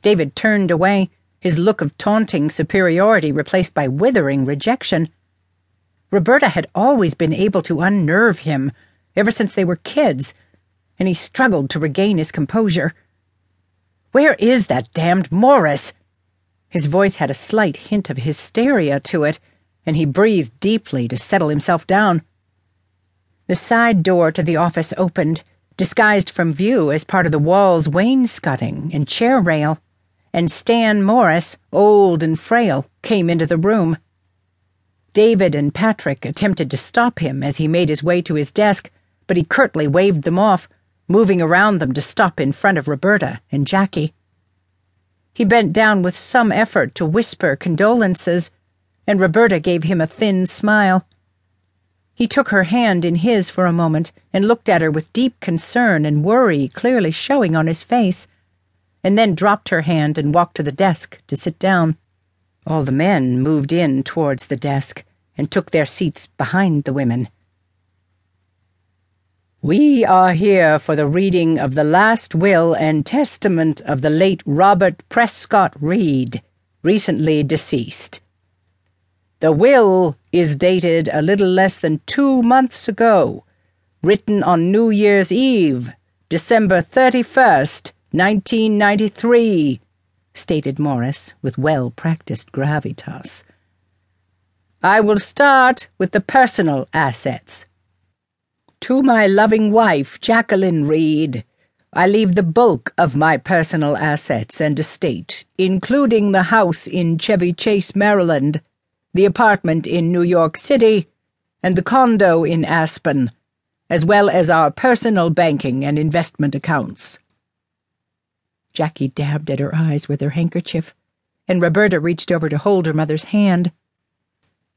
David turned away, his look of taunting superiority replaced by withering rejection. Roberta had always been able to unnerve him, ever since they were kids, and he struggled to regain his composure. Where is that damned Morris? His voice had a slight hint of hysteria to it, and he breathed deeply to settle himself down. The side door to the office opened, disguised from view as part of the wall's wainscoting and chair rail, and Stan Morris, old and frail, came into the room. David and Patrick attempted to stop him as he made his way to his desk, but he curtly waved them off, moving around them to stop in front of Roberta and Jackie. He bent down with some effort to whisper condolences, and Roberta gave him a thin smile. He took her hand in his for a moment and looked at her with deep concern and worry clearly showing on his face, and then dropped her hand and walked to the desk to sit down. All the men moved in towards the desk and took their seats behind the women. We are here for the reading of the last will and testament of the late Robert Prescott Reed, recently deceased. The will is dated a little less than two months ago, written on New Year's Eve, December 31st, 1993, stated Morris with well practiced gravitas. I will start with the personal assets. To my loving wife, Jacqueline Reed, I leave the bulk of my personal assets and estate, including the house in Chevy Chase, Maryland, the apartment in New York City, and the condo in Aspen, as well as our personal banking and investment accounts. Jackie dabbed at her eyes with her handkerchief, and Roberta reached over to hold her mother's hand.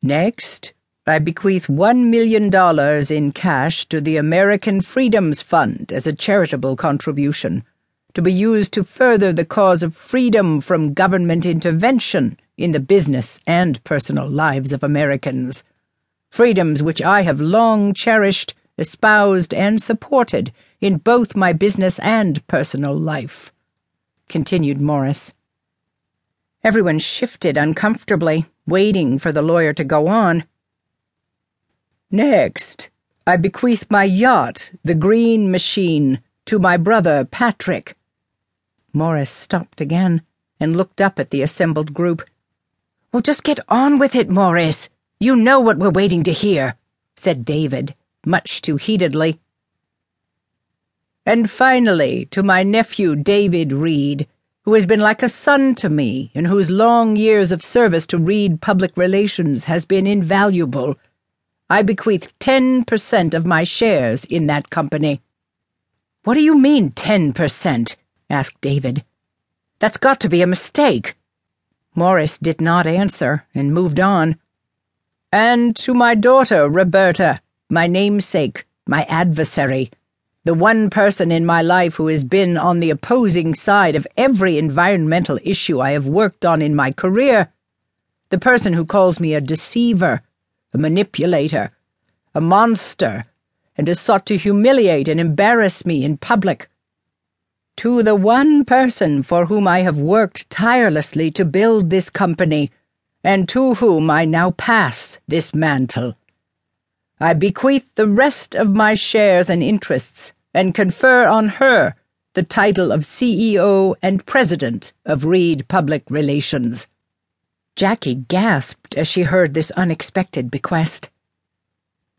Next, I bequeath $1 million in cash to the American Freedoms Fund as a charitable contribution, to be used to further the cause of freedom from government intervention in the business and personal lives of Americans. Freedoms which I have long cherished, espoused, and supported in both my business and personal life. Continued Morris. Everyone shifted uncomfortably waiting for the lawyer to go on. Next, I bequeath my yacht, the Green Machine, to my brother Patrick. Morris stopped again and looked up at the assembled group. Well, just get on with it, Morris. You know what we're waiting to hear, said David, much too heatedly. And finally, to my nephew David Reed, who has been like a son to me and whose long years of service to Reed Public Relations has been invaluable. I bequeath 10% of my shares in that company. What do you mean, 10%? asked David. That's got to be a mistake. Morris did not answer and moved on. And to my daughter, Roberta, my namesake, my adversary the one person in my life who has been on the opposing side of every environmental issue I have worked on in my career, the person who calls me a deceiver, a manipulator, a monster, and has sought to humiliate and embarrass me in public. To the one person for whom I have worked tirelessly to build this company, and to whom I now pass this mantle. I bequeath the rest of my shares and interests and confer on her the title of CEO and President of Reed Public Relations. Jackie gasped as she heard this unexpected bequest.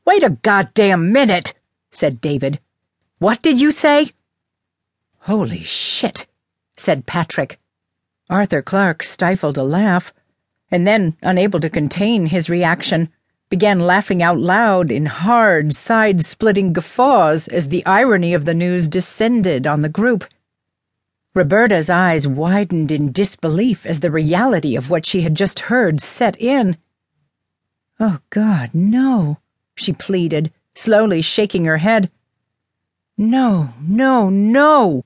Wait a goddamn minute, said David. What did you say? Holy shit, said Patrick. Arthur Clark stifled a laugh, and then, unable to contain his reaction, began laughing out loud in hard, side splitting guffaws as the irony of the news descended on the group. Roberta's eyes widened in disbelief as the reality of what she had just heard set in. Oh, God, no, she pleaded, slowly shaking her head. No, no, no.